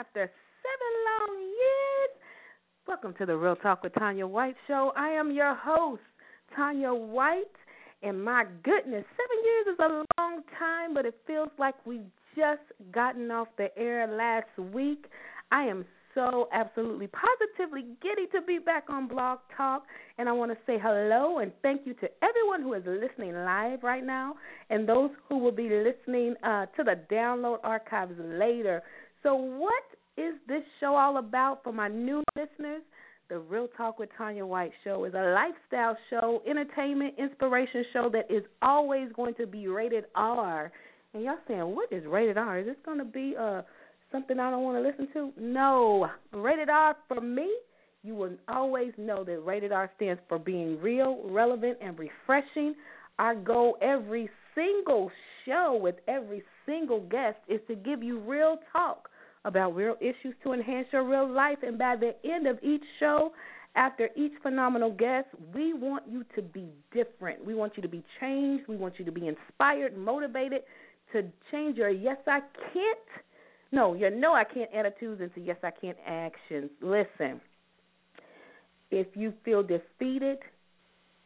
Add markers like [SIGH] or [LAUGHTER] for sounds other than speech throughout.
After seven long years. Welcome to the Real Talk with Tanya White show. I am your host, Tanya White. And my goodness, seven years is a long time, but it feels like we've just gotten off the air last week. I am so absolutely positively giddy to be back on Blog Talk. And I want to say hello and thank you to everyone who is listening live right now and those who will be listening uh, to the download archives later. So, what is this show all about for my new listeners? The Real Talk with Tanya White show is a lifestyle show, entertainment, inspiration show that is always going to be rated R. And y'all saying, what is rated R? Is this going to be uh, something I don't want to listen to? No. Rated R for me, you will always know that rated R stands for being real, relevant, and refreshing. Our goal every single show with every single guest is to give you real talk about real issues to enhance your real life. And by the end of each show, after each phenomenal guest, we want you to be different. We want you to be changed. We want you to be inspired, motivated to change your yes, I can't. No, your no, I can't attitudes into yes, I can't actions. Listen, if you feel defeated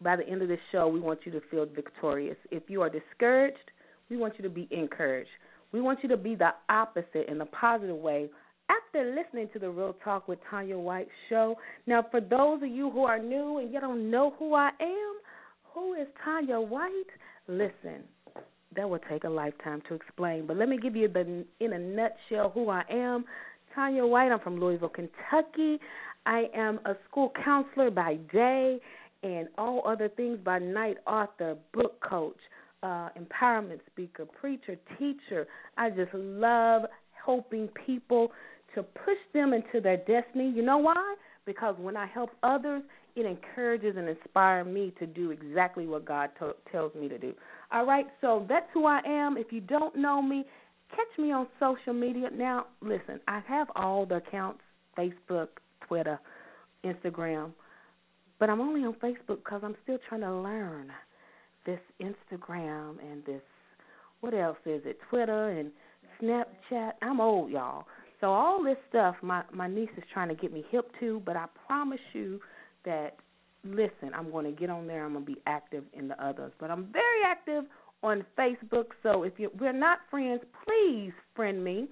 by the end of the show, we want you to feel victorious. If you are discouraged, we want you to be encouraged. We want you to be the opposite in a positive way after listening to the Real Talk with Tanya White show. Now, for those of you who are new and you don't know who I am, who is Tanya White? Listen, that will take a lifetime to explain, but let me give you the in a nutshell who I am. Tanya White, I'm from Louisville, Kentucky. I am a school counselor by day and all other things by night, author, book coach, uh, empowerment speaker, preacher, teacher. I just love helping people to push them into their destiny. You know why? Because when I help others, it encourages and inspires me to do exactly what God to- tells me to do. All right, so that's who I am. If you don't know me, catch me on social media. Now, listen, I have all the accounts Facebook, Twitter, Instagram, but I'm only on Facebook because I'm still trying to learn this Instagram and this, what else is it? Twitter and Snapchat. I'm old, y'all. So all this stuff, my my niece is trying to get me hip to, but I promise you that listen, I'm going to get on there. I'm going to be active in the others, but I'm very active on Facebook. So if you we're not friends, please friend me.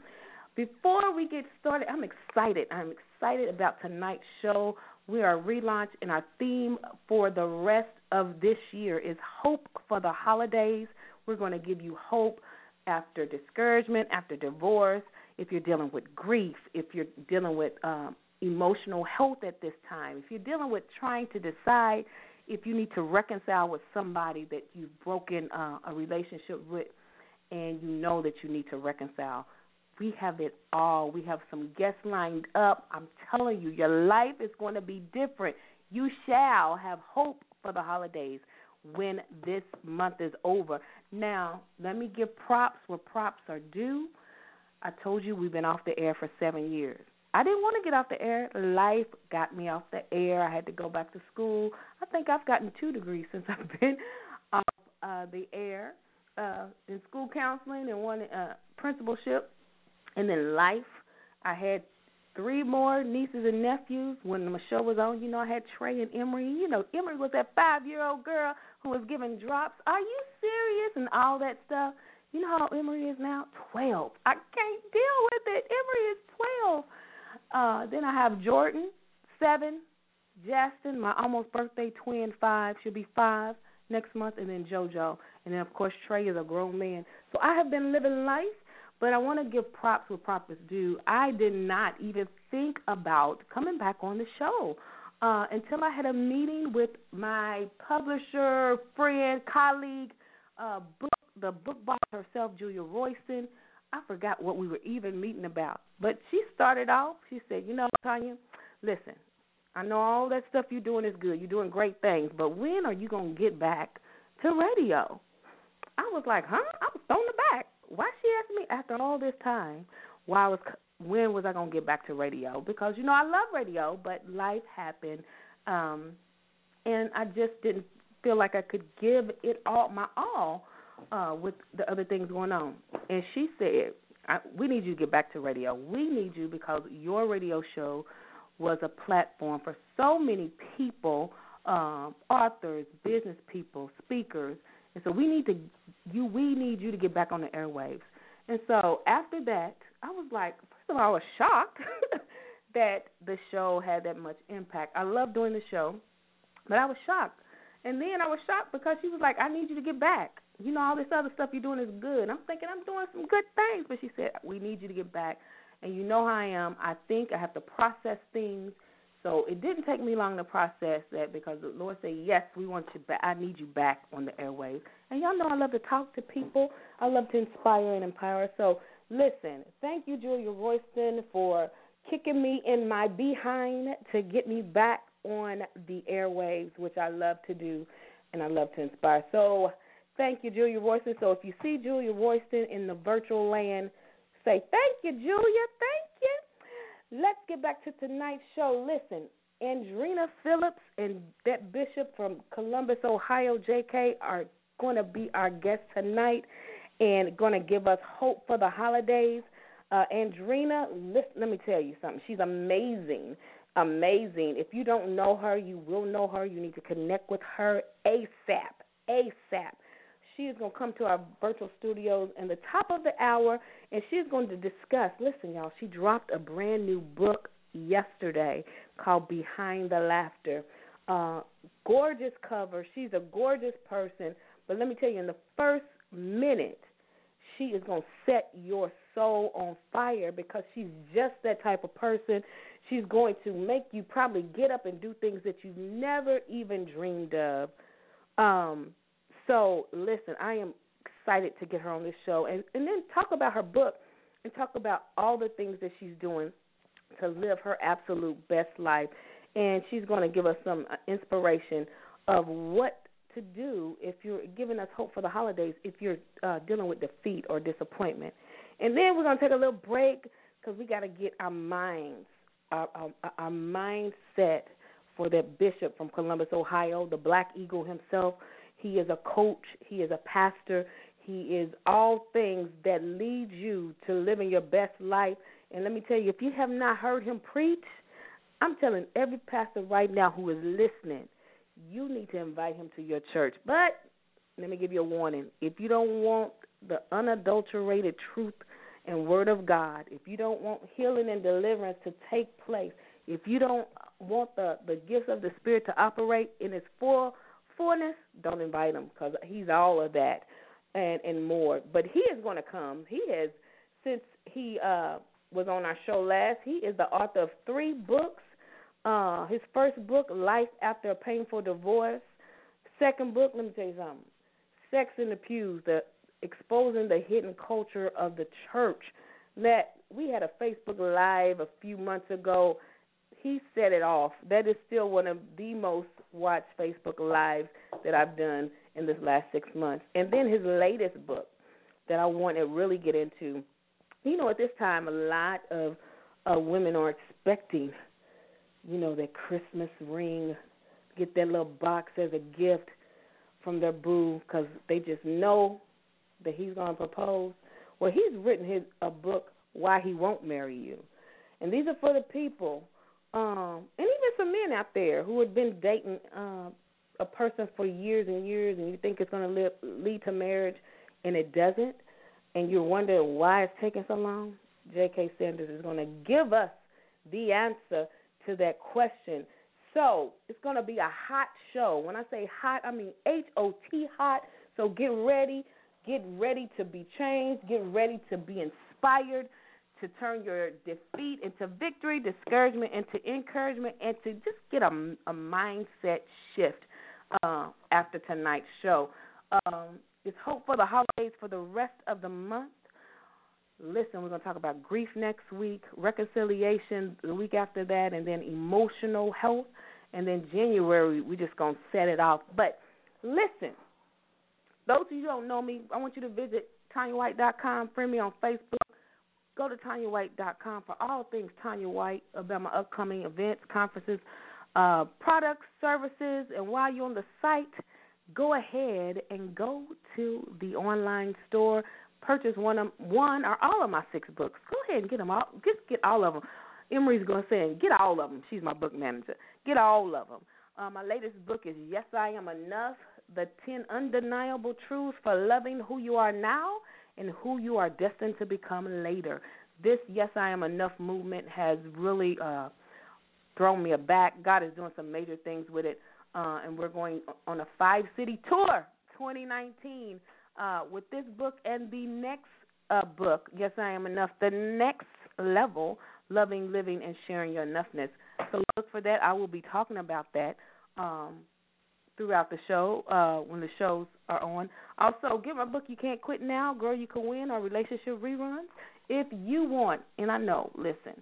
Before we get started, I'm excited. I'm excited about tonight's show. We are relaunching our theme for the rest of this year is hope for the holidays. We're going to give you hope after discouragement, after divorce, if you're dealing with grief, if you're dealing with um, emotional health at this time, if you're dealing with trying to decide if you need to reconcile with somebody that you've broken uh, a relationship with and you know that you need to reconcile, we have it all. We have some guests lined up. I'm telling you, your life is going to be different. You shall have hope for the holidays when this month is over. Now, let me give props where props are due. I told you we've been off the air for seven years. I didn't want to get off the air. Life got me off the air. I had to go back to school. I think I've gotten two degrees since [LAUGHS] I've been off uh, the air uh, in school counseling and one uh, principalship. And then life, I had three more nieces and nephews. When the show was on, you know, I had Trey and Emery. You know, Emery was that five year old girl who was giving drops. Are you serious? And all that stuff. You know how Emery is now? 12. I can't deal with it. Emery is 12. Uh, then I have Jordan, 7. Justin, my almost birthday twin, 5. She'll be 5 next month. And then JoJo. And then, of course, Trey is a grown man. So I have been living life, but I want to give props where props is due. I did not even think about coming back on the show uh, until I had a meeting with my publisher, friend, colleague, uh, book, the book boss herself, Julia Royston. I forgot what we were even meeting about. But she started off, she said, You know, Tanya, listen, I know all that stuff you're doing is good. You're doing great things, but when are you going to get back to radio? I was like, huh? I was thrown aback. Why she asked me after all this time? Why was when was I gonna get back to radio? Because you know I love radio, but life happened, um, and I just didn't feel like I could give it all my all uh, with the other things going on. And she said, I, "We need you to get back to radio. We need you because your radio show was a platform for so many people, um, authors, business people, speakers, and so we need to you we need you to get back on the airwaves." And so after that, I was like, first of all, I was shocked [LAUGHS] that the show had that much impact. I love doing the show, but I was shocked. And then I was shocked because she was like, I need you to get back. You know, all this other stuff you're doing is good. I'm thinking I'm doing some good things. But she said, We need you to get back. And you know how I am. I think I have to process things so it didn't take me long to process that because the Lord said, "Yes, we want you back. I need you back on the airwaves." And y'all know I love to talk to people. I love to inspire and empower. So listen, thank you, Julia Royston, for kicking me in my behind to get me back on the airwaves, which I love to do and I love to inspire. So thank you, Julia Royston. So if you see Julia Royston in the virtual land, say thank you, Julia. Thank. Let's get back to tonight's show. Listen, Andreana Phillips and that bishop from Columbus, Ohio, JK, are going to be our guest tonight and going to give us hope for the holidays. Uh, Andreana, listen, let me tell you something. She's amazing. Amazing. If you don't know her, you will know her. You need to connect with her ASAP. ASAP. She is going to come to our virtual studios in the top of the hour, and she's going to discuss. Listen, y'all, she dropped a brand new book yesterday called Behind the Laughter. Uh, gorgeous cover. She's a gorgeous person, but let me tell you, in the first minute, she is going to set your soul on fire because she's just that type of person. She's going to make you probably get up and do things that you never even dreamed of. Um, so listen, I am excited to get her on this show and and then talk about her book and talk about all the things that she's doing to live her absolute best life. And she's going to give us some uh, inspiration of what to do if you're giving us hope for the holidays if you're uh, dealing with defeat or disappointment. And then we're going to take a little break because we got to get our minds, our, our, our mindset for that bishop from Columbus, Ohio, the Black Eagle himself. He is a coach, he is a pastor, he is all things that lead you to living your best life. And let me tell you, if you have not heard him preach, I'm telling every pastor right now who is listening, you need to invite him to your church. But let me give you a warning. If you don't want the unadulterated truth and word of God, if you don't want healing and deliverance to take place, if you don't want the, the gifts of the Spirit to operate in its full fullness, don't invite him because he's all of that and and more. But he is going to come. He has since he uh, was on our show last. He is the author of three books. Uh, his first book, Life After a Painful Divorce. Second book, let me tell you something. Sex in the Pews, the exposing the hidden culture of the church. That we had a Facebook Live a few months ago. He set it off. That is still one of the most watched Facebook Lives that I've done in this last six months. And then his latest book that I want to really get into. You know, at this time, a lot of uh, women are expecting, you know, their Christmas ring, get that little box as a gift from their boo because they just know that he's going to propose. Well, he's written his a book, Why He Won't Marry You. And these are for the people, um, and even some men out there who had been dating uh, a person for years and years, and you think it's going to lead to marriage, and it doesn't, and you're wondering why it's taking so long, J.K. Sanders is going to give us the answer to that question. So it's going to be a hot show. When I say hot, I mean H O T hot. So get ready, get ready to be changed, get ready to be inspired, to turn your defeat into victory, discouragement into encouragement, and to just get a, a mindset shift uh, after tonight's show. Um, it's hope for the holidays for the rest of the month. Listen, we're going to talk about grief next week, reconciliation the week after that, and then emotional health. And then January, we're just going to set it off. But listen, those of you who don't know me, I want you to visit TanyaWhite.com, friend me on Facebook. Go to TanyaWhite.com for all things Tanya White about my upcoming events, conferences, uh, products, services. And while you're on the site, go ahead and go to the online store purchase one of one or all of my six books. Go ahead and get them all. Just get all of them. Emery's to say, get all of them. She's my book manager. Get all of them. Uh, my latest book is Yes, I Am Enough The 10 Undeniable Truths for Loving Who You Are Now and Who You Are Destined to Become Later. This Yes, I Am Enough movement has really uh, thrown me aback. God is doing some major things with it. Uh, and we're going on a five city tour 2019 uh, with this book and the next uh, book, Yes, I Am Enough, the next level, Loving, Living, and Sharing Your Enoughness. So look for that. I will be talking about that um, throughout the show uh, when the shows are on. Also, get my book, You Can't Quit Now, Girl, You Can Win, or Relationship Reruns. If you want, and I know, listen,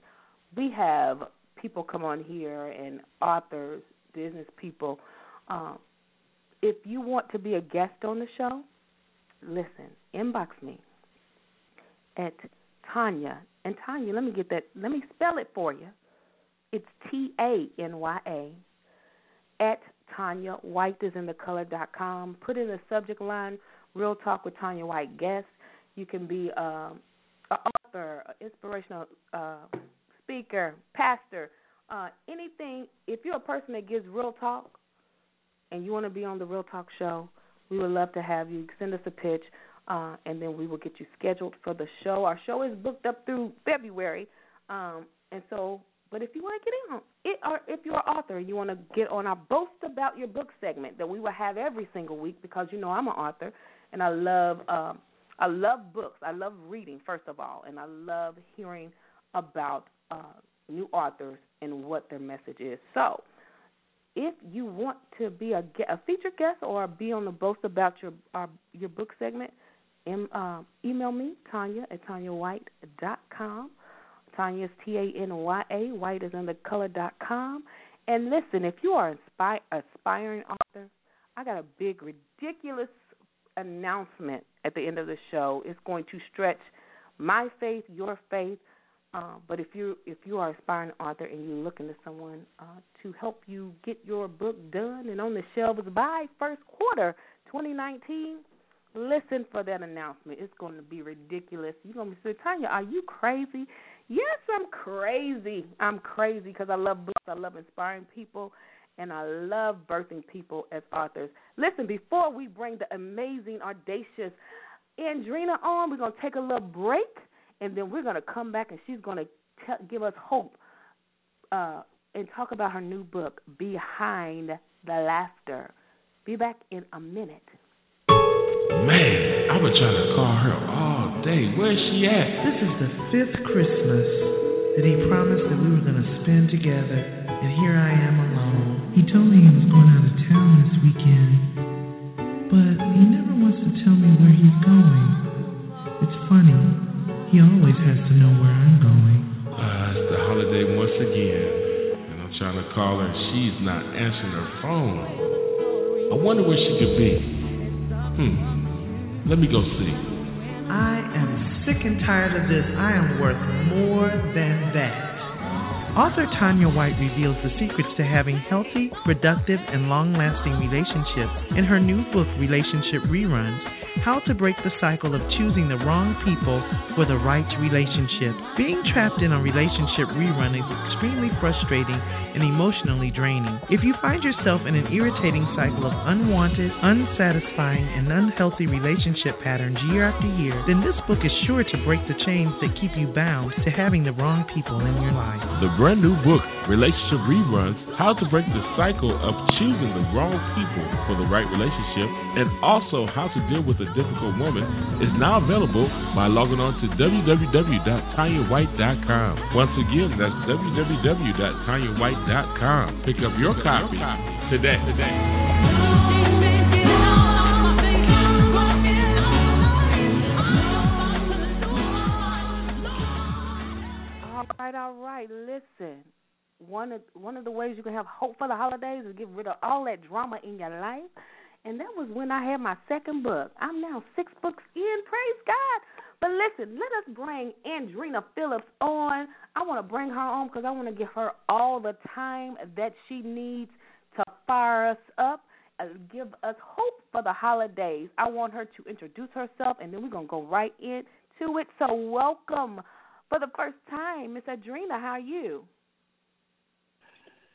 we have people come on here and authors, business people. Uh, if you want to be a guest on the show, listen, inbox me at Tanya. And Tanya, let me get that, let me spell it for you. It's T A N Y A at Tanya White is in the com. Put in the subject line, Real Talk with Tanya White guest. You can be um, an author, an inspirational uh, speaker, pastor, uh, anything. If you're a person that gives real talk and you want to be on the Real Talk show, we would love to have you. Send us a pitch, uh, and then we will get you scheduled for the show. Our show is booked up through February, um, and so. But if you want to get in on it, or if you're an author, and you want to get on our boast about your book segment that we will have every single week because you know I'm an author, and I love um, I love books. I love reading first of all, and I love hearing about uh, new authors and what their message is. So if you want to be a, a featured guest or be on the boast about your uh, your book segment, em, uh, email me Tanya at tanyawhite.com. Tanya is T A N Y A. White is in the color dot com. And listen, if you are an aspiring author, I got a big ridiculous announcement at the end of the show. It's going to stretch my faith, your faith, uh, but if you if you are an aspiring author and you're looking to someone uh, to help you get your book done and on the shelves by first quarter 2019, listen for that announcement. It's going to be ridiculous. You're going to be saying, Tanya, are you crazy? Yes, I'm crazy. I'm crazy because I love books. I love inspiring people, and I love birthing people as authors. Listen, before we bring the amazing, audacious Andreana on, we're going to take a little break and then we're going to come back and she's going to give us hope uh, and talk about her new book, Behind the Laughter. Be back in a minute. Man, I've trying to day. Where's she at? This is the fifth Christmas that he promised that we were going to spend together, and here I am alone. He told me he was going out of town this weekend, but he never wants to tell me where he's going. It's funny. He always has to know where I'm going. Uh, it's the holiday once again, and I'm trying to call her, and she's not answering her phone. I wonder where she could be. Hmm. Let me go see. I am sick and tired of this. I am worth more than that. Author Tanya White reveals the secrets to having healthy, productive, and long lasting relationships in her new book, Relationship Reruns how to break the cycle of choosing the wrong people for the right relationship. Being trapped in a relationship rerun is extremely frustrating and emotionally draining. If you find yourself in an irritating cycle of unwanted, unsatisfying, and unhealthy relationship patterns year after year, then this book is sure to break the chains that keep you bound to having the wrong people in your life. The brand new book, Relationship Reruns How to Break the Cycle of Choosing the Wrong People for the Right Relationship, and also How to Deal with a Difficult Woman, is now available by logging on to www.tanyawhite.com. Once again, that's www.tanyawhite.com. Pick up your copy today. today. All right, all right. Listen, one of one of the ways you can have hope for the holidays is get rid of all that drama in your life. And that was when I had my second book. I'm now six books in. Praise God. But listen, let us bring Andreana Phillips on. I want to bring her on because I want to give her all the time that she needs to fire us up, give us hope for the holidays. I want her to introduce herself, and then we're going to go right into it. So, welcome for the first time, Miss Andreana. How are you?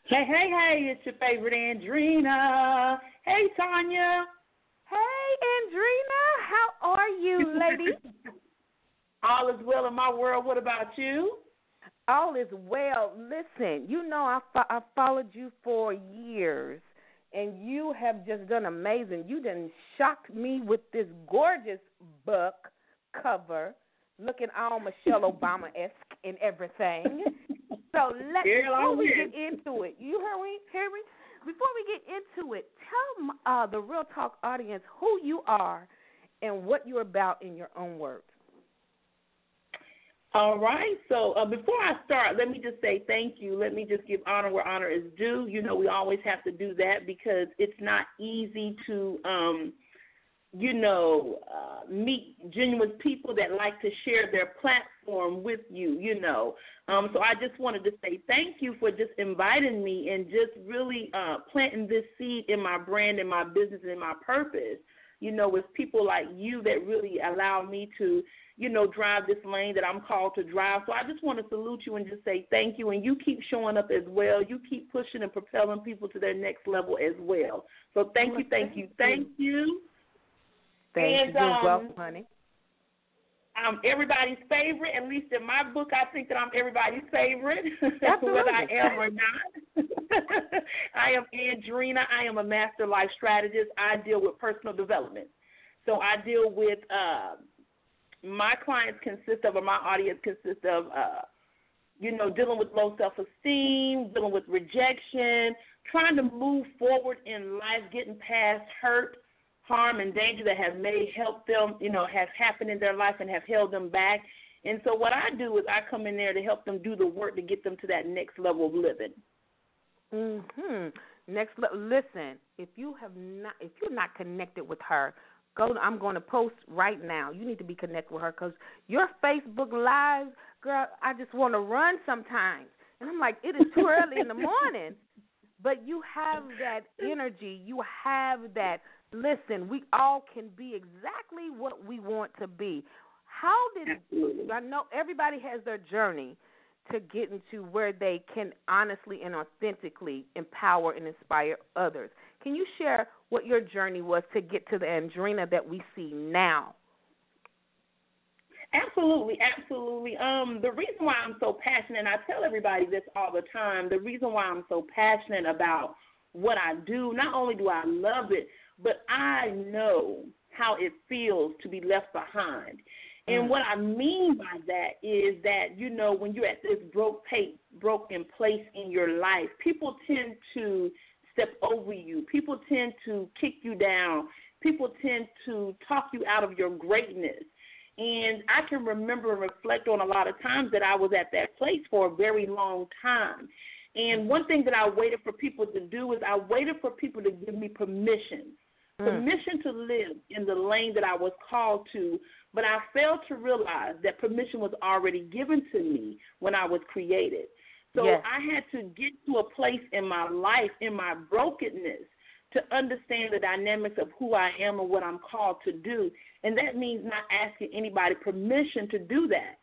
Hey, hey, hey, it's your favorite Andreana. Hey, Tanya. Hey, Andreana, How are you, lady? [LAUGHS] All is well in my world. What about you? All is well. Listen, you know I fo- I followed you for years, and you have just done amazing. You done shocked me with this gorgeous book cover, looking all [LAUGHS] Michelle Obama esque and everything. So let before we get into it, you hear me? Hear me? Before we get into it, tell uh, the Real Talk audience who you are and what you're about in your own words. All right. So uh, before I start, let me just say thank you. Let me just give honor where honor is due. You know, we always have to do that because it's not easy to, um, you know, uh, meet genuine people that like to share their platform with you. You know, um, so I just wanted to say thank you for just inviting me and just really uh, planting this seed in my brand and my business and my purpose. You know, with people like you that really allow me to you know, drive this lane that I'm called to drive. So I just want to salute you and just say thank you. And you keep showing up as well. You keep pushing and propelling people to their next level as well. So thank you, thank you, thank you. Thank And, you. You're um, welcome, honey. I'm everybody's favorite. At least in my book, I think that I'm everybody's favorite, [LAUGHS] whether I am or not. [LAUGHS] I am Andreana. I am a master life strategist. I deal with personal development. So I deal with uh, my clients consist of, or my audience consists of, uh, you know, dealing with low self esteem, dealing with rejection, trying to move forward in life, getting past hurt, harm, and danger that have may help them, you know, have happened in their life and have held them back. And so what I do is I come in there to help them do the work to get them to that next level of living. Mhm. Next, le- listen. If you have not, if you're not connected with her, go. I'm going to post right now. You need to be connected with her because your Facebook lives, girl. I just want to run sometimes, and I'm like, it is too early in the [LAUGHS] morning. But you have that energy. You have that. Listen, we all can be exactly what we want to be. How did Absolutely. I know everybody has their journey to get into where they can honestly and authentically empower and inspire others. Can you share what your journey was to get to the Andreana that we see now? Absolutely, absolutely. Um, the reason why I'm so passionate, and I tell everybody this all the time, the reason why I'm so passionate about what I do, not only do I love it, but I know how it feels to be left behind. And mm. what I mean by that is that, you know, when you're at this broke broken place in your life, people tend to step over you. People tend to kick you down. People tend to talk you out of your greatness. And I can remember and reflect on a lot of times that I was at that place for a very long time. And mm. one thing that I waited for people to do is I waited for people to give me permission. Permission to live in the lane that I was called to, but I failed to realize that permission was already given to me when I was created. So Yes. I had to get to a place in my life, in my brokenness, to understand the dynamics of who I am and what I'm called to do. And that means not asking anybody permission to do that.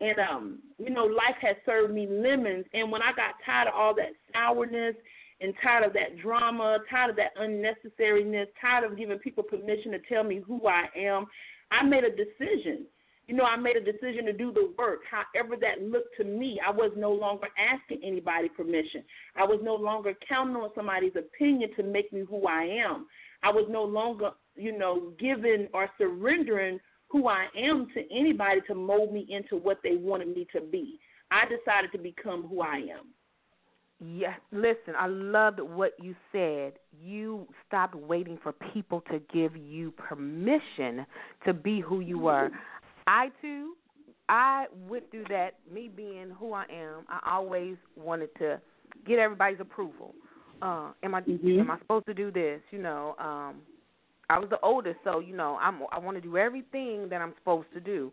And um, you know, life has served me lemons and when I got tired of all that sourness and tired of that drama, tired of that unnecessariness, tired of giving people permission to tell me who I am, I made a decision you know, I made a decision to do the work, however that looked to me. I was no longer asking anybody permission. I was no longer counting on somebody's opinion to make me who I am. I was no longer, you know, giving or surrendering who I am to anybody to mold me into what they wanted me to be. I decided to become who I am. Yes, listen, I loved what you said. You stopped waiting for people to give you permission to be who you were. I too, I went through that. Me being who I am, I always wanted to get everybody's approval. Uh, am I mm-hmm. am I supposed to do this? You know, um, I was the oldest, so you know, I'm I want to do everything that I'm supposed to do.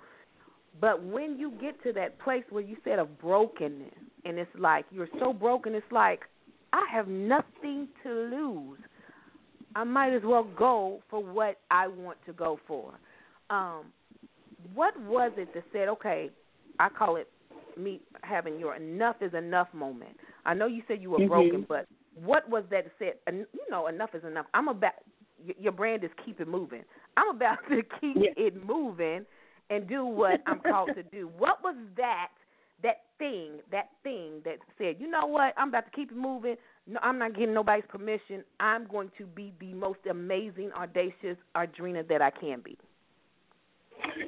But when you get to that place where you said of brokenness, and it's like you're so broken, it's like I have nothing to lose. I might as well go for what I want to go for. Um, what was it that said, okay, I call it me having your enough is enough moment. I know you said you were mm-hmm. broken, but what was that said, you know, enough is enough. I'm about your brand is keep it moving. I'm about [LAUGHS] to keep yeah. it moving and do what I'm called to do. What was that that thing, that thing that said, you know what, I'm about to keep it moving. No, I'm not getting nobody's permission. I'm going to be the most amazing, audacious Andreana that I can be.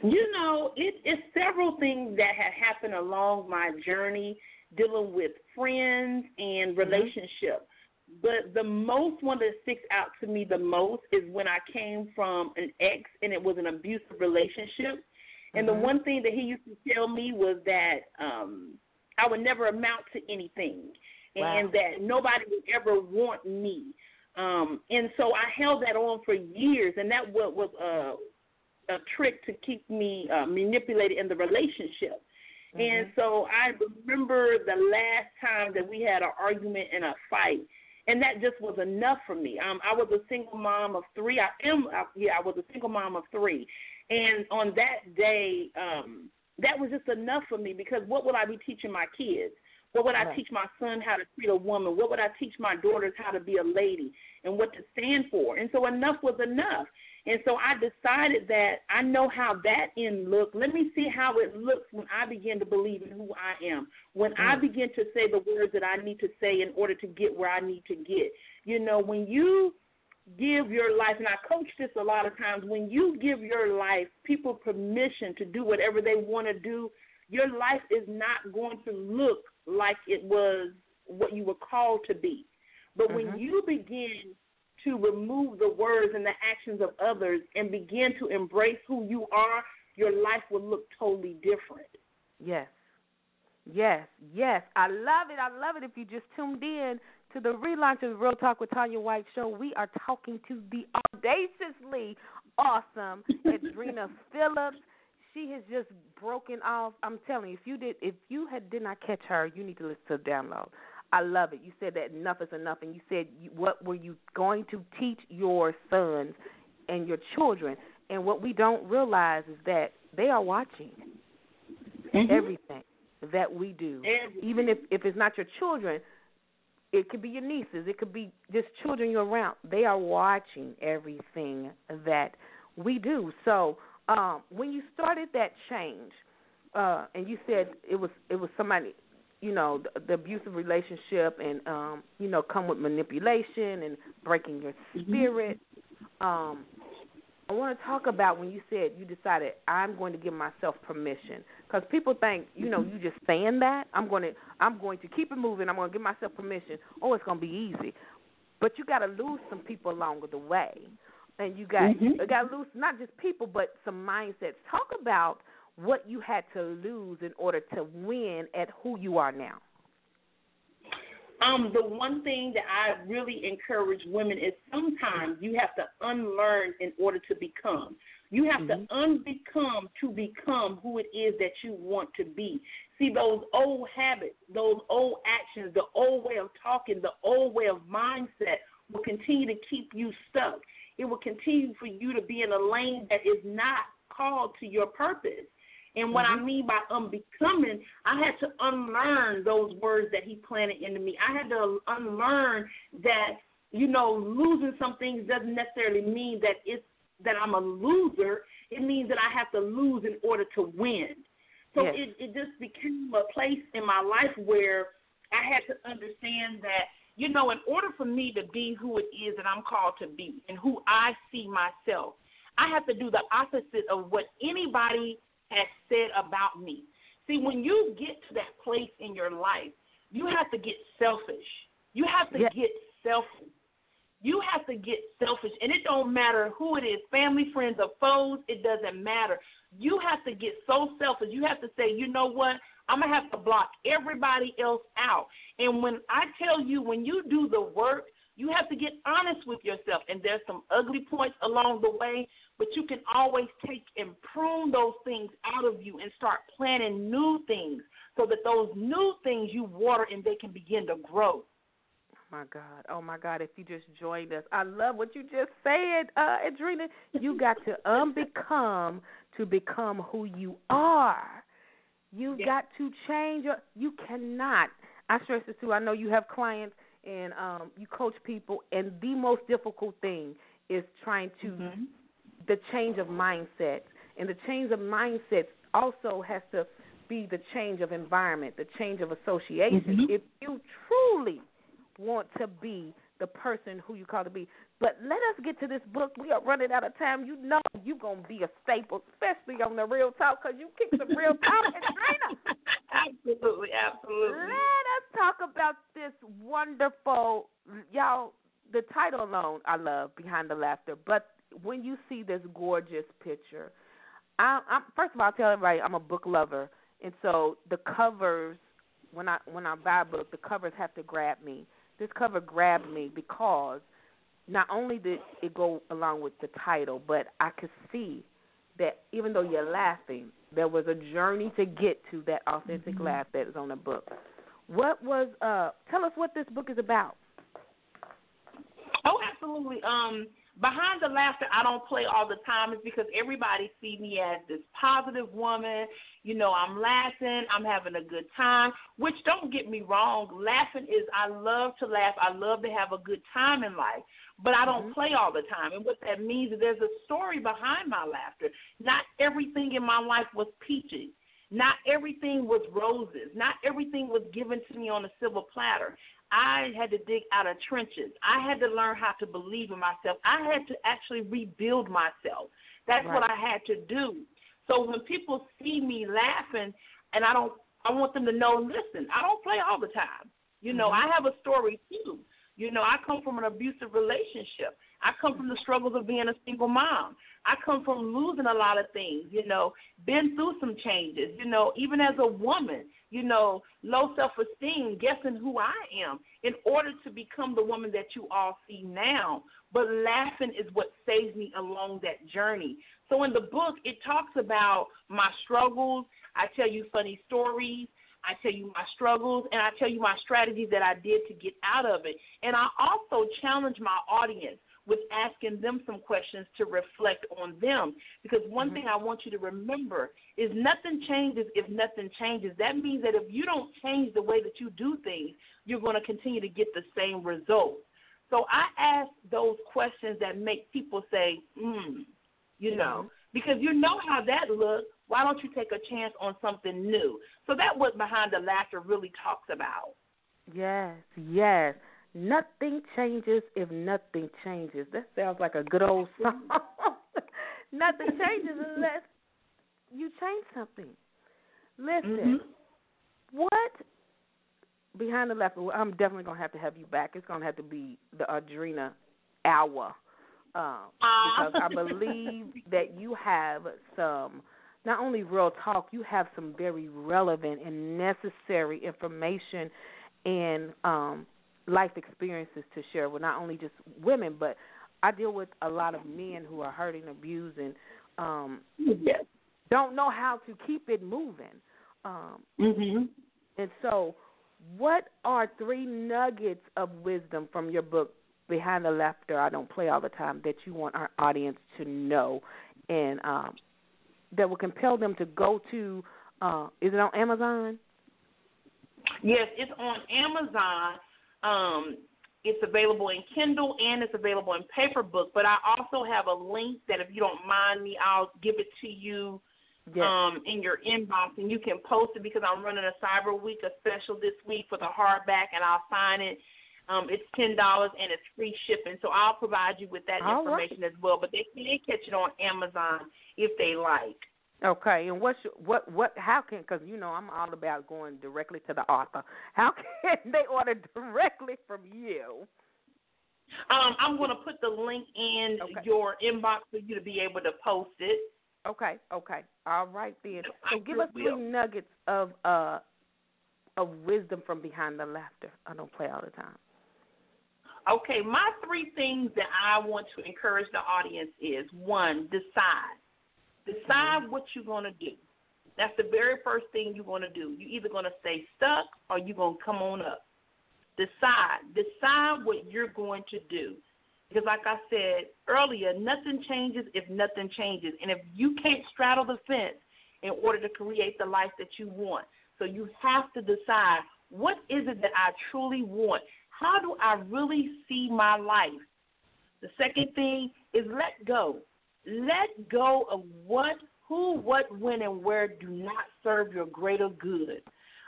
You know, it, it's several things that have happened along my journey dealing with friends and relationships. Mm-hmm. But the most one that sticks out to me the most is when I came from an ex and it was an abusive relationship. And mm-hmm. the one thing that he used to tell me was that um I would never amount to anything wow. and that nobody would ever want me. Um and so I held that on for years and that what was uh a trick to keep me uh, manipulated in the relationship. Mm-hmm. And so I remember the last time that we had an argument and a fight, and that just was enough for me. Um, I was a single mom of three. I am, I, yeah, I was a single mom of three, and on that day, um, that was just enough for me because what would I be teaching my kids? What would I teach my son how to treat a woman? What would I teach my daughters how to be a lady and what to stand for? And so enough was enough. And so I decided that I know how that end looked. Let me see how it looks when I begin to believe in who I am. When mm. I begin to say the words that I need to say in order to get where I need to get. You know, when you give your life, and I coach this a lot of times, when you give your life people permission to do whatever they want to do, your life is not going to look like it was what you were called to be. But mm-hmm. when you begin to remove the words and the actions of others and begin to embrace who you are, your life will look totally different. Yes. Yes, yes. I love it. I love it. If you just tuned in to the relaunch of the Real Talk with Tanya White show, we are talking to the audaciously awesome [LAUGHS] Andreana Phillips. She has just broken off. I'm telling you, if you did, if you had did not catch her, you need to listen to the download. I love it. You said that enough is enough, and you said you, what were you going to teach your sons and your children? And what we don't realize is that they are watching mm-hmm. everything that we do, everything. even if if it's not your children. It could be your nieces. It could be just children you're around. They are watching everything that we do. So um, when you started that change, uh, and you said it was it was somebody you know the, the abusive relationship and um you know come with manipulation and breaking your mm-hmm. spirit um i want to talk about when you said you decided i'm going to give myself permission. Because people think you know you just saying that i'm going to i'm going to keep it moving i'm going to give myself permission. Oh it's going to be easy. But you got to lose some people along the way. And you got mm-hmm. you got to lose not just people but some mindsets. Talk about what you had to lose in order to win at who you are now? Um, the one thing that I really encourage women is sometimes you have to unlearn in order to become. You have mm-hmm. to unbecome to become who it is that you want to be. See, those old habits, those old actions, the old way of talking, the old way of mindset will continue to keep you stuck. It will continue for you to be in a lane that is not called to your purpose. And what mm-hmm. I mean by unbecoming, I had to unlearn those words that he planted into me. I had to unlearn that, you know, losing some things doesn't necessarily mean that it's that I'm a loser. It means that I have to lose in order to win. So yes. it, it just became a place in my life where I had to understand that, you know, in order for me to be who it is that I'm called to be and who I see myself, I have to do the opposite of what anybody has said about me. See, when you get to that place in your life, you have to get selfish. You have to get selfish. You have to get selfish, and it don't matter who it is, family, friends, or foes. It doesn't matter. You have to get so selfish. You have to say, you know what? I'm gonna have to block everybody else out. And when I tell you, when you do the work, you have to get honest with yourself. And there's some ugly points along the way, but you can always take and prune those things out of you and start planting new things so that those new things you water and they can begin to grow. Oh my God. Oh my God. If you just joined us, I love what you just said, uh, Andreana. You got to [LAUGHS] unbecome to become who you are. You yeah. got to change your you cannot I stress this too. I know you have clients and um you coach people and the most difficult thing is trying to mm-hmm the change of mindset. And the change of mindset also has to be the change of environment, the change of association. Mm-hmm. If you truly want to be the person who you call to be. But let us get to this book. We are running out of time. You know you're going to be a staple, especially on the Real Talk, because you kick some real talk. [LAUGHS] absolutely, absolutely. Let us talk about this wonderful, y'all, the title alone I love, Behind the Laughter, but when you see this gorgeous picture, I, I'm first of all, I tell everybody I'm a book lover, and so the covers when I when I buy a book, the covers have to grab me. This cover grabbed me because not only did it go along with the title, but I could see that even though you're laughing, there was a journey to get to that authentic mm-hmm. laugh that is on the book. What was uh tell us what this book is about. Oh, absolutely. Um behind the laughter I don't play all the time is because everybody see me as this positive woman. You know, I'm laughing, I'm having a good time, which don't get me wrong, laughing is I love to laugh. I love to have a good time in life, but I don't mm-hmm. play all the time. And what that means is there's a story behind my laughter. Not everything in my life was peachy. Not everything was roses. Not everything was given to me on a silver platter. I had to dig out of trenches. I had to learn how to believe in myself. I had to actually rebuild myself. That's right. what I had to do. So when people see me laughing, and I don't, I want them to know, listen, I don't play all the time. You know, mm-hmm. I have a story too. You know, I come from an abusive relationship. I come from the struggles of being a single mom. I come from losing a lot of things, you know, been through some changes, you know, even as a woman, you know, low self esteem, guessing who I am in order to become the woman that you all see now. But laughing is what saves me along that journey. So in the book, it talks about my struggles. I tell you funny stories. I tell you my struggles and I tell you my strategies that I did to get out of it. And I also challenge my audience with asking them some questions to reflect on them. Because one mm-hmm. thing I want you to remember is nothing changes if nothing changes. That means that if you don't change the way that you do things, you're going to continue to get the same results. So I ask those questions that make people say, hmm, you know, mm-hmm. because you know how that looks. Why don't you take a chance on something new? So that what Behind the Laughter really talks about. Yes, yes. Nothing changes if nothing changes. That sounds like a good old song. [LAUGHS] nothing changes unless you change something. Listen, mm-hmm. what behind the left? I'm definitely gonna have to have you back. It's gonna have to be the Andreana hour um, because I believe [LAUGHS] that you have some. Not only real talk, you have some very relevant and necessary information and um, life experiences to share with not only just women, but I deal with a lot of men who are hurting, abusing, um, yes. don't know how to keep it moving. Um, mm-hmm. And so, what are three nuggets of wisdom from your book behind the laughter I don't play all the time that you want our audience to know and um, that will compel them to go to uh, is it on Amazon? Yes, it's on Amazon. Um, it's available in Kindle and it's available in paper book. But I also have a link that, if you don't mind me, I'll give it to you yes. um, in your inbox, and you can post it because I'm running a Cyber Week, a special this week for the hardback, and I'll sign it. Um, it's ten dollars and it's free shipping, so I'll provide you with that All information right. as well. But they can catch it on Amazon if they like. Okay, and what's your, what what how can because you know I'm all about going directly to the author. How [LAUGHS] can they order directly from you? Um, I'm going to put the link in Okay. your inbox for you to be able to post it. Okay, okay, all right then. So I give us three will. nuggets of uh of wisdom from behind the laughter. I don't play all the time. Okay, my three things that I want to encourage the audience is one, decide. Decide what you're going to do. That's the very first thing you're going to do. You're either going to stay stuck or you're going to come on up. Decide. Decide what you're going to do. Because, like I said earlier, nothing changes if nothing changes. And if you can't straddle the fence in order to create the life that you want, so you have to decide what is it that I truly want? How do I really see my life? The second thing is let go. Let go of what, who, what, when, and where do not serve your greater good.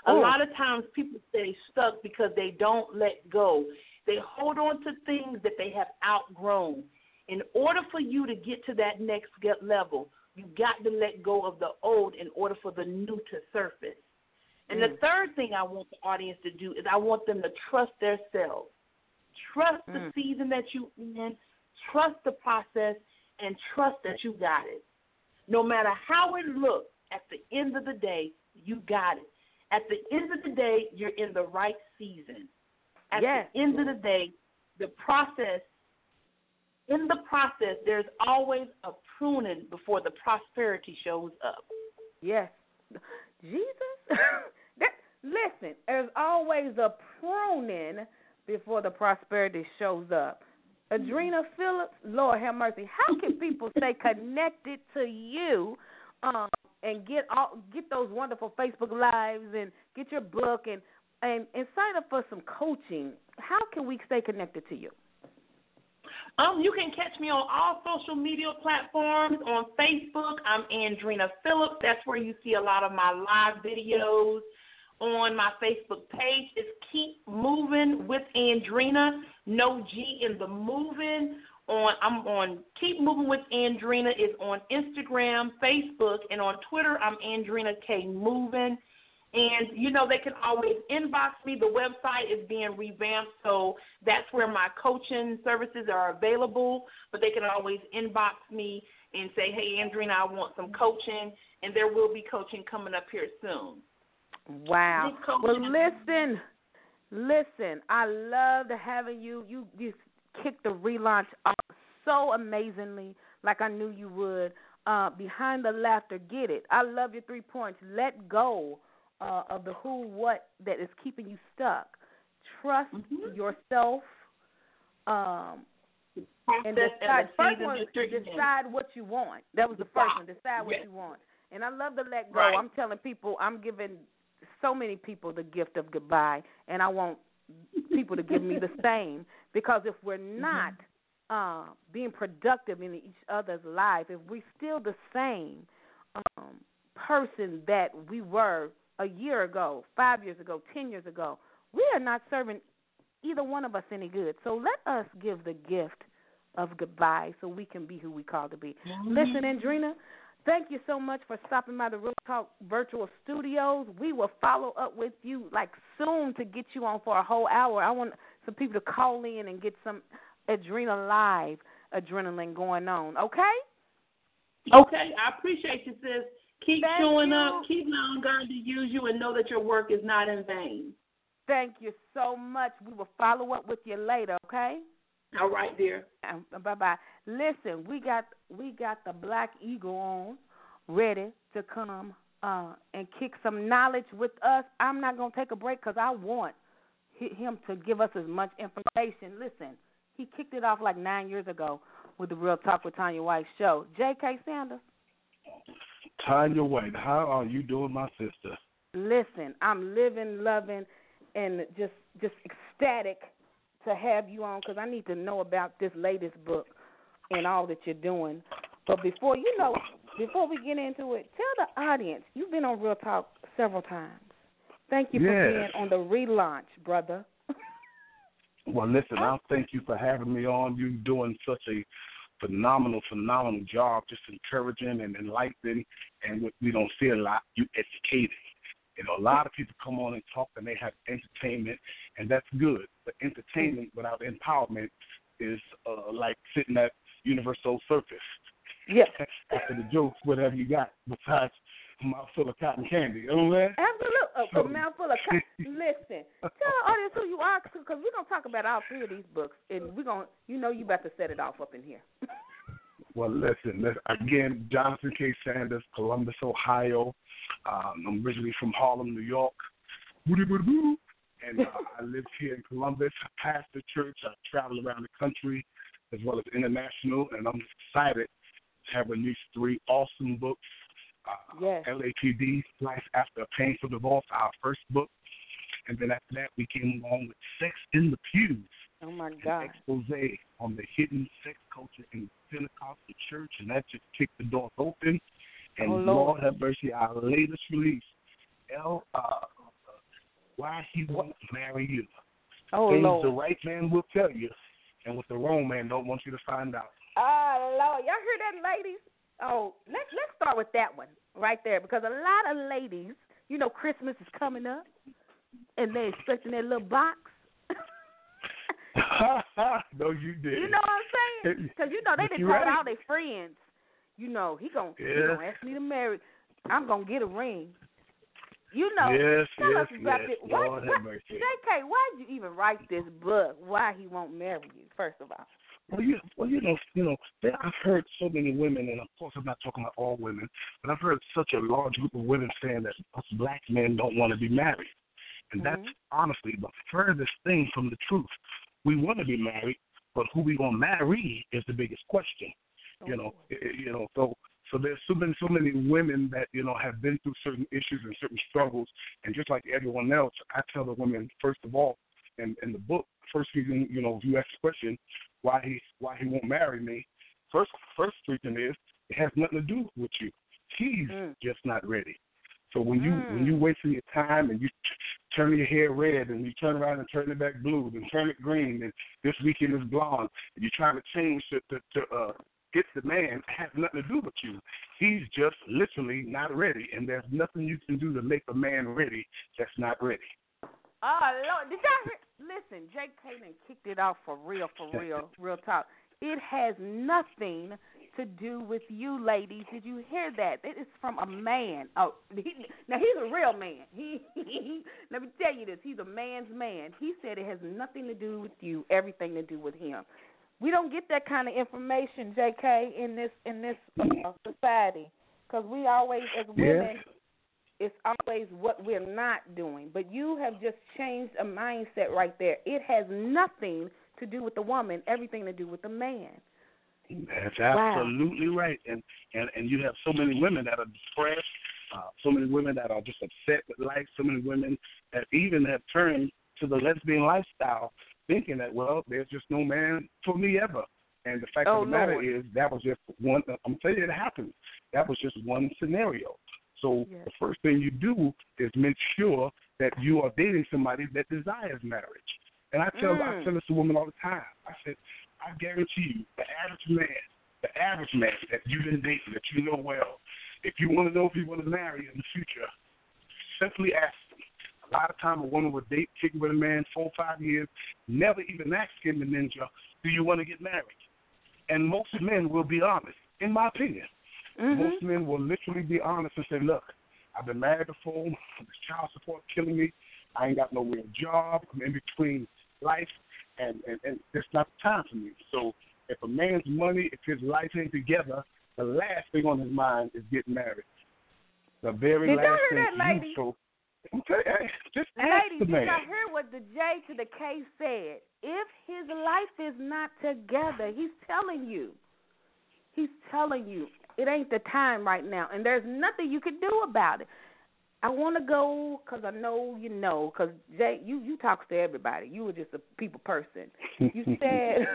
A Ooh. lot of times people stay stuck because they don't let go. They hold on to things that they have outgrown. In order for you to get to that next level, you've got to let go of the old in order for the new to surface. And the third thing I want the audience to do is I want them to trust themselves. Trust the Mm. season that you're in, trust the process, and trust that you got it. No matter how it looks, at the end of the day, you got it. At the end of the day, you're in the right season. At Yes. the end of the day, the process, in the process, there's always a pruning before the prosperity shows up. Yes. Jesus. [LAUGHS] that, listen, there's always a pruning before the prosperity shows up. Andreana Phillips, Lord have mercy. How can people stay connected to you um, and get all get those wonderful Facebook lives and get your book and, and and sign up for some coaching? How can we stay connected to you? Um, you can catch me on all social media platforms. On Facebook, I'm Andreana Phillips. That's where you see a lot of my live videos. On my Facebook page, is Keep Moving with Andreana. No G in the moving. On I'm on Keep Moving with Andreana is on Instagram, Facebook, and on Twitter. I'm Andreana K Moving. And you know they can always inbox me. The website is being revamped, so that's where my coaching services are available. But they can always inbox me and say, "Hey, Andreana, I want some coaching," and there will be coaching coming up here soon. Wow. Well, listen, listen. I loved having you. You you kicked the relaunch off so amazingly, like I knew you would. Uh, behind the laughter, get it. I love your three points. Let go uh, of the who, what that is keeping you stuck. Trust Mhm. yourself. Um, and decide. First one, that you're in. decide what you want. That was the first one. Decide. Decide what Yes. you want. And I love to let go. Right. I'm telling people, I'm giving so many people the gift of goodbye, and I want people to give me the [LAUGHS] same. Because if we're Mm-hmm. not uh, being productive in each other's life, if we're still the same um, person that we were a year ago, five years ago, ten years ago, we are not serving either one of us any good. So let us give the gift of goodbye so we can be who we call to be. Listen, Andreana, thank you so much for stopping by the Real Talk Virtual Studios. We will follow up with you like soon to get you on for a whole hour. I want some people to call in and get some Adrena Live adrenaline going on. Okay? Okay, I appreciate you, sis. Keep Thank showing you. up. Keep allowing God to use you, and know that your work is not in vain. Thank you so much. We will follow up with you later, okay? All right, dear. Bye bye. Listen, we got we got the Black Eagle on, ready to come uh, and kick some knowledge with us. I'm not gonna take a break because I want him to give us as much information. Listen, He kicked it off like nine years ago with the Real Talk with Tanya White show. J.K. Sanders. Tanya White, how are you doing, my sister? Listen, I'm living, loving, and just just ecstatic to have you on because I need to know about this latest book and all that you're doing. But before you know, before we get into it, tell the audience you've been on Real Talk several times. Thank you for Yes. being on the relaunch, brother. [LAUGHS] Well, listen, I'll thank you for having me on. You're doing such a phenomenal, phenomenal job, just encouraging and enlightening. And what we don't see a lot, you educating. You know, a lot of people come on and talk and they have entertainment, and that's good. Entertainment without empowerment is uh, like sitting at UniverSoul Circus. Yes. [LAUGHS] After the jokes, whatever you got besides a mouthful of cotton candy. You know what I'm saying? Absolutely. A, a mouthful of co- [LAUGHS] listen. Tell the audience who you are, because we're gonna talk about all three of these books, and we're gonna, you know, you about to set it off up in here. [LAUGHS] Well, listen, listen again, Jonathan K. Sanders, Columbus, Ohio. Um, I'm originally from Harlem, New York. Booty, booty, boo. And uh, I live here in Columbus. I pastor church. I travel around the country as well as international, and I'm excited to have released three awesome books. Uh, Yes. LAPD, Life After a Painful Divorce, our first book. And then after that, we came along with Sex in the Pews oh my an expose on the hidden sex culture in the Pentecostal church, and that just kicked the doors open. And Oh, Lord. Lord have mercy, our latest release, L, uh, Why He Won't Marry You. Oh Things Lord. the right man will tell you, and what the wrong man don't want you to find out. Oh Lord, y'all heard that, ladies? Oh, let's let's start with that one right there because a lot of ladies, you know, Christmas is coming up, and they're expecting their little box. [LAUGHS] no, you did. You know what I'm saying? Because you know they you right. all their friends, you know, he gon' he Yes. gonna ask me to marry. I'm gonna get a ring. You know, yes, tell yes, us about yes. it. Why, Lord why, have mercy. JK, why did you even write this book? Why he won't marry you? First of all. Well, you, well, you know, you know, I've heard so many women, and of course, I'm not talking about all women, but I've heard such a large group of women saying that us black men don't want to be married, and that's Mhm. honestly the furthest thing from the truth. We want to be married, but who we gonna marry is the biggest question. You know, i- i- you know, so so there's so many so many women that you know have been through certain issues and certain struggles, and just like everyone else, I tell the women first of all, in in the book, first reason you know if you ask the question why he why he won't marry me, first first reason is it has nothing to do with you. He's Mm. just not ready. So when you Mm. when you wasting your time and you t- turn your hair red and you turn around and turn it back blue and turn it green and this weekend is blonde and you're trying to change to to, to uh get the man it has nothing to do with you. He's just literally not ready and there's nothing you can do to make a man ready that's not ready. Oh Lord, did y'all hear? Listen, Jake Kaden kicked it off for real, for [LAUGHS] real, real talk. It has nothing to do with you, ladies. Did you hear that? It is from a man. Oh, he, now he's a real man. He, [LAUGHS] he, let me tell you this. He's a man's man. He said it has nothing to do with you, everything to do with him. We don't get that kind of information, J.K. in this in this uh, society, because we always, as women, it's always what we're not doing. But you have just changed a mindset right there. It has nothing to do with the woman, everything to do with the man. That's Wow. absolutely right. And, and and you have so many women that are depressed, uh, so many women that are just upset with life, so many women that even have turned to the lesbian lifestyle, thinking that well, there's just no man for me ever. And the fact Oh, of the matter is that was just one. I'm telling you, it happened. That was just one scenario. So Yes. the first thing you do is make sure that you are dating somebody that desires marriage. And I tell I Mm. tell this to women all the time. I said, I guarantee you, the average man, the average man that you've been dating, that you know well, if you want to know if you want to marry in the future, simply ask. A lot of time, a woman would date, kick with a man four or five years, never even ask him, the ninja, do you want to get married? And most men will be honest, in my opinion. Mm-hmm. Most men will literally be honest and say, look, I've been married before, this child support killing me, I ain't got no real job, I'm in between life, and, and, and it's not the time for me. So if a man's money, if his life ain't together, the last thing on his mind is getting married. The very Did last thing that, you lady? so Okay, just Ladies, the did y'all hear what the J to the K said? If his life is not together, he's telling you. He's telling you it ain't the time right now, and there's nothing you can do about it. I want to go because I know you know. Because Jay, you you talk to everybody. You were just a people person. You [LAUGHS] said,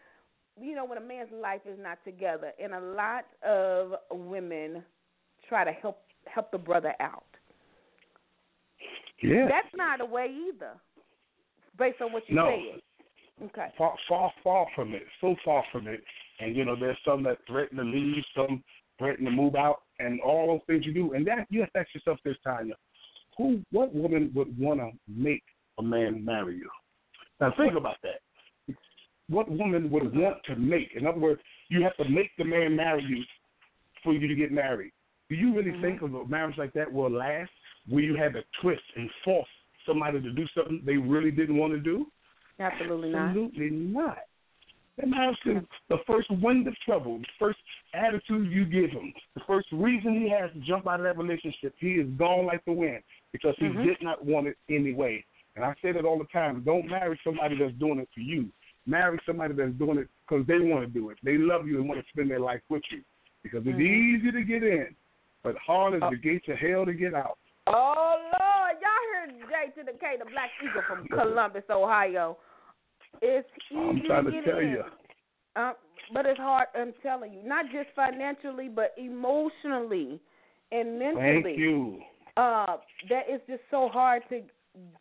[LAUGHS] you know, when a man's life is not together, and a lot of women try to help help the brother out. Yeah. That's not a way either, based on what you No. said. Okay. far, far, far from it. So far from it. And you know, there's some that threaten to leave, some threaten to move out, and all those things you do. And that you have to ask yourself this, Tanya: Who, what woman would want to make a man marry you? Now think about that. What woman would want to make? In other words, you have to make the man marry you for you to get married. Do you really Mm-hmm. think of a marriage like that will last? Where you have to twist and force somebody to do something they really didn't want to do? Absolutely not. Absolutely not. That man's the, the first wind of trouble, the first attitude you give him, the first reason he has to jump out of that relationship, he is gone like the wind because he Mhm. did not want it anyway. And I say that all the time. Don't marry somebody that's doing it for you. Marry somebody that's doing it because they want to do it. They love you and want to spend their life with you. Because it's Mhm. easy to get in, but hard as Oh. the gates of hell to get out. Oh Lord, y'all heard J to the K, the Black Eagle from Columbus, Ohio. It's easy I'm trying to get tell in. you. Uh, but it's hard. I'm telling you, not just financially, but emotionally and mentally. Thank you. uh that is just so hard to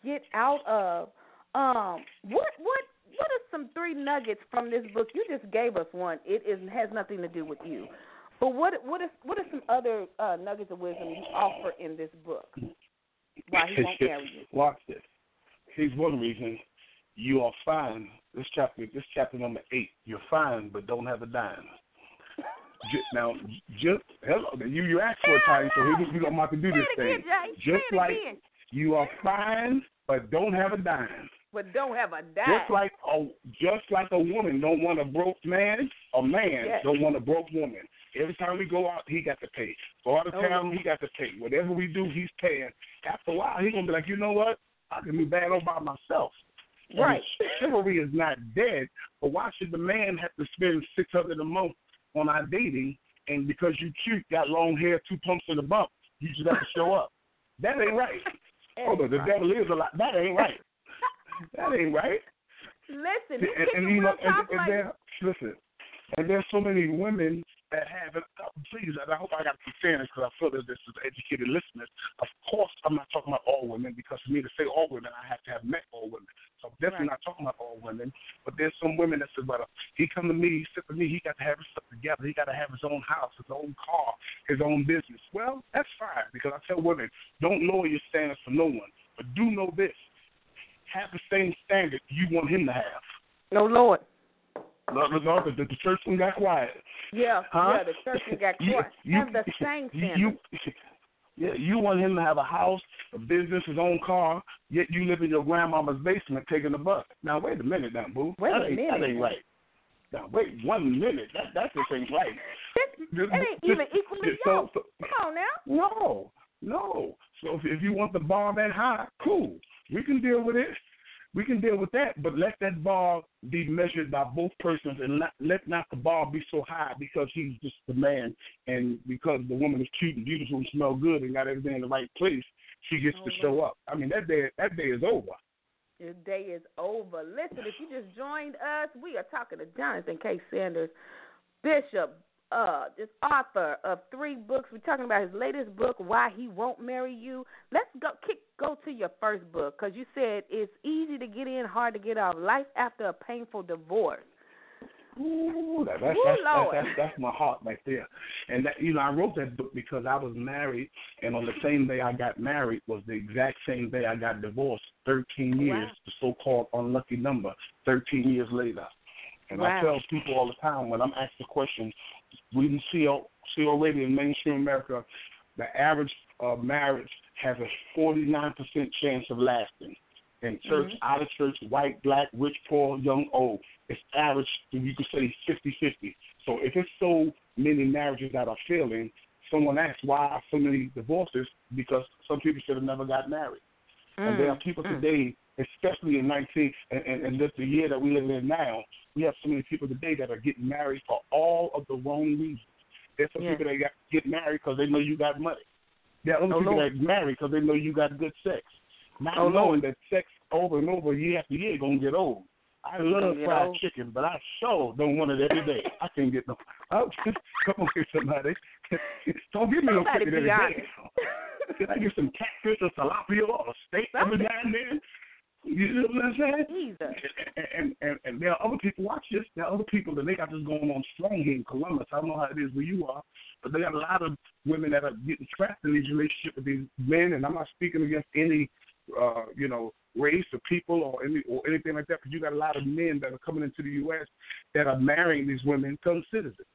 get out of. Um, what what what are some three nuggets from this book? You just gave us one. It is has nothing to do with you. But what what is what are some other uh, nuggets of wisdom you offer in this book? Why he won't you? Watch this. Here's one reason you are fine. This chapter, this chapter number eight. You're fine, but don't have a dime. Ju- Now, just hello. You you asked for a time, so we we gonna have to do this thing. Just like you are fine, but don't have a dime. But don't have a dime. Just like a just like a woman don't want a broke man, a man Yes. don't want a broke woman. Every time we go out, he got to pay. Go out of town, he got to pay. Whatever we do, he's paying. After a while, he's gonna be like, you know what? I can be bad all by myself. And Right. Chivalry is not dead, but why should the man have to spend six hundred a month on our dating? And because you cute, got long hair, two pumps in the bump, you just have to show up. That ain't right. [LAUGHS] Oh, the, the devil is a lot. That ain't right. That ain't right. Listen, he's And, and you know, and, and like there, listen, and there's so many women that have it. Uh, please, I hope I got saying this because I feel that this is educated listeners. Of course, I'm not talking about all women because for me to say all women, I have to have met all women. So I'm definitely Right. not talking about all women. But there's some women that say, "Well, he come to me, he sit with me, he got to have his stuff together. He got to have his own house, his own car, his own business." Well, that's fine because I tell women, don't lower your standards for no one, but do know this: have the same standard you want him to have. no Lord. Lord, Lord, the, the church one got quiet. Yeah, Huh? yeah. The church has got [LAUGHS] You- you- have the same standard. You, [LAUGHS] yeah, you want him to have a house, a business, his own car, yet you live in your grandmama's basement taking a bus. Now wait a minute, now, boo. Wait that a minute. That ain't right. Now wait one minute. That that just ain't right. [LAUGHS] it ain't even equally so, so, Come on now. no, no. So if, if you want the bar that high, cool. We can deal with it. We can deal with that, but let that bar be measured by both persons, and not, let not the bar be so high because he's just the man, and because the woman is cute and beautiful and smell good and got everything in the right place, she gets to show up. I mean, that day that day is over. Your day is over. Listen, if you just joined us, we are talking to Jonathan K. Sanders, Bishop, uh, this author of three books. We're talking about his latest book, Why He Won't Marry You. Let's go kick go to your first book because you said it's easy to get in, hard to get out. Life after a painful divorce. Ooh, that, that's, Ooh, that's, that's, that's my heart right there. And that, you know, I wrote that book because I was married, and on the same day I got married was the exact same day I got divorced. Thirteen years, Wow. the so-called unlucky number. Thirteen years later, and Wow. I tell people all the time when I'm asked the question, we didn't see see already in mainstream America, the average uh, marriage has a 49% chance of lasting. In church, Mhm. out of church, white, black, rich, poor, young, old, it's average, you could say 50 50. So if it's so many marriages that are failing, someone asks why are so many divorces because some people should have never got married. Mm. And there are people mm. today, especially in 19 and, and, and this the year that we live in now, we have so many people today that are getting married for all of the wrong reasons. There's some Yeah. people that got, get married because they know you got money. There are other Oh, people Lord. that get married because they know you got good sex. Not Oh, knowing Lord. that sex over and over, year after year, gonna get old. I love Gonna fried old. chicken, but I sure don't want it every day. I can't get no. [LAUGHS] Oh, come on here, somebody. [LAUGHS] don't give me no chicken every day. honest. Can I get some catfish or tilapia or steak every now and then? You know what I'm saying? Jesus. And, and, and, and there are other people, watch this, there are other people that they got this going on strong here in Columbus. I don't know how it is where you are, but they got a lot of women that are getting trapped in these relationships with these men, and I'm not speaking against any, uh, you know, race or people or any or anything like that, but you got a lot of men that are coming into the U.S. that are marrying these women become citizens.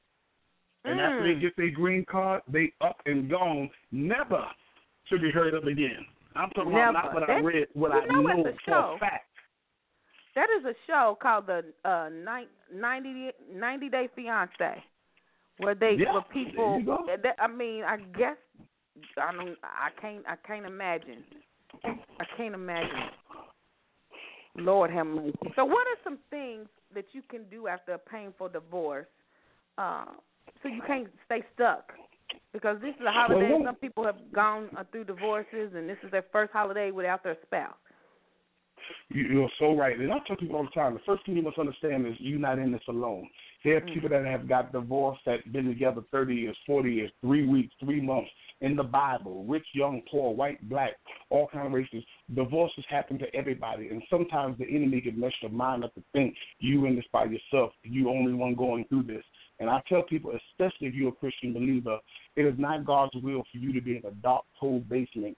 And after they Mm. get their green card, they up and gone, never to be heard of again. I'm talking Never. about not what I read, what I know know for show. fact. That is a show called the uh, 90, 90 Day Fiance, where they Yeah, where people. That, I mean, I guess I don't. I can't. I can't imagine. I can't imagine. Lord have mercy. So, what are some things that you can do after a painful divorce, uh, so you can't stay stuck? Because this is a holiday. Well, Some people have gone uh, through divorces, and this is their first holiday without their spouse. You, you're so right. And I tell people all the time, the first thing you must understand is you're not in this alone. There are people that have got divorced that been together 30 years, 40 years, three weeks, three months. In the Bible, rich, young, poor, white, black, all kind of races, divorces happen to everybody. And sometimes the enemy can mess your mind up to think you in this by yourself. You the only one going through this. And I tell people, especially if you're a Christian believer, it is not God's will for you to be in a dark, cold basement,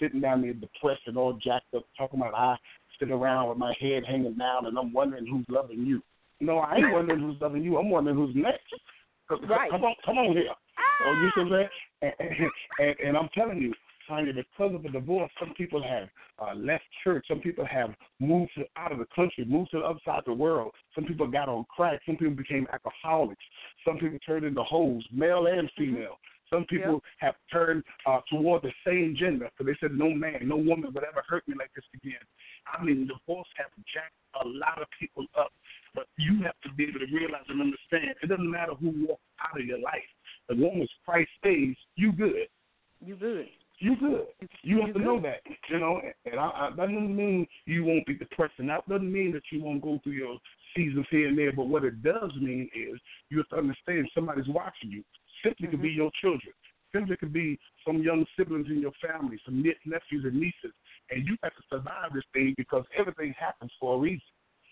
sitting down there depressed and all jacked up, talking about I sit around with my head hanging down and I'm wondering who's loving you. No, I ain't wondering who's loving you. I'm wondering who's next. Come- Right. Come on, come on here. Oh, you see what I'm saying? And, and, and, and I'm telling you, Tanya, because of the divorce, some people have uh, left church. Some people have moved to, out of the country, moved to the other side of the world. Some people got on crack. Some people became alcoholics. Some people turned into hoes, male and female. Some people have turned uh, toward the same gender because they said, no man, no woman would ever hurt me like this again. I mean, divorce have jacked a lot of people up. But you have to be able to realize and understand it doesn't matter who walks out of your life. As long as Christ stays, you good. You good? You good. You have You to know that, you know. And I, I, that doesn't mean you won't be depressed, and that doesn't mean that you won't go through your seasons here and there. But what it does mean is you have to understand somebody's watching you. Simply could be mm-hmm. your children. Simply could be some young siblings in your family, some nephews and nieces, and you have to survive this thing because everything happens for a reason.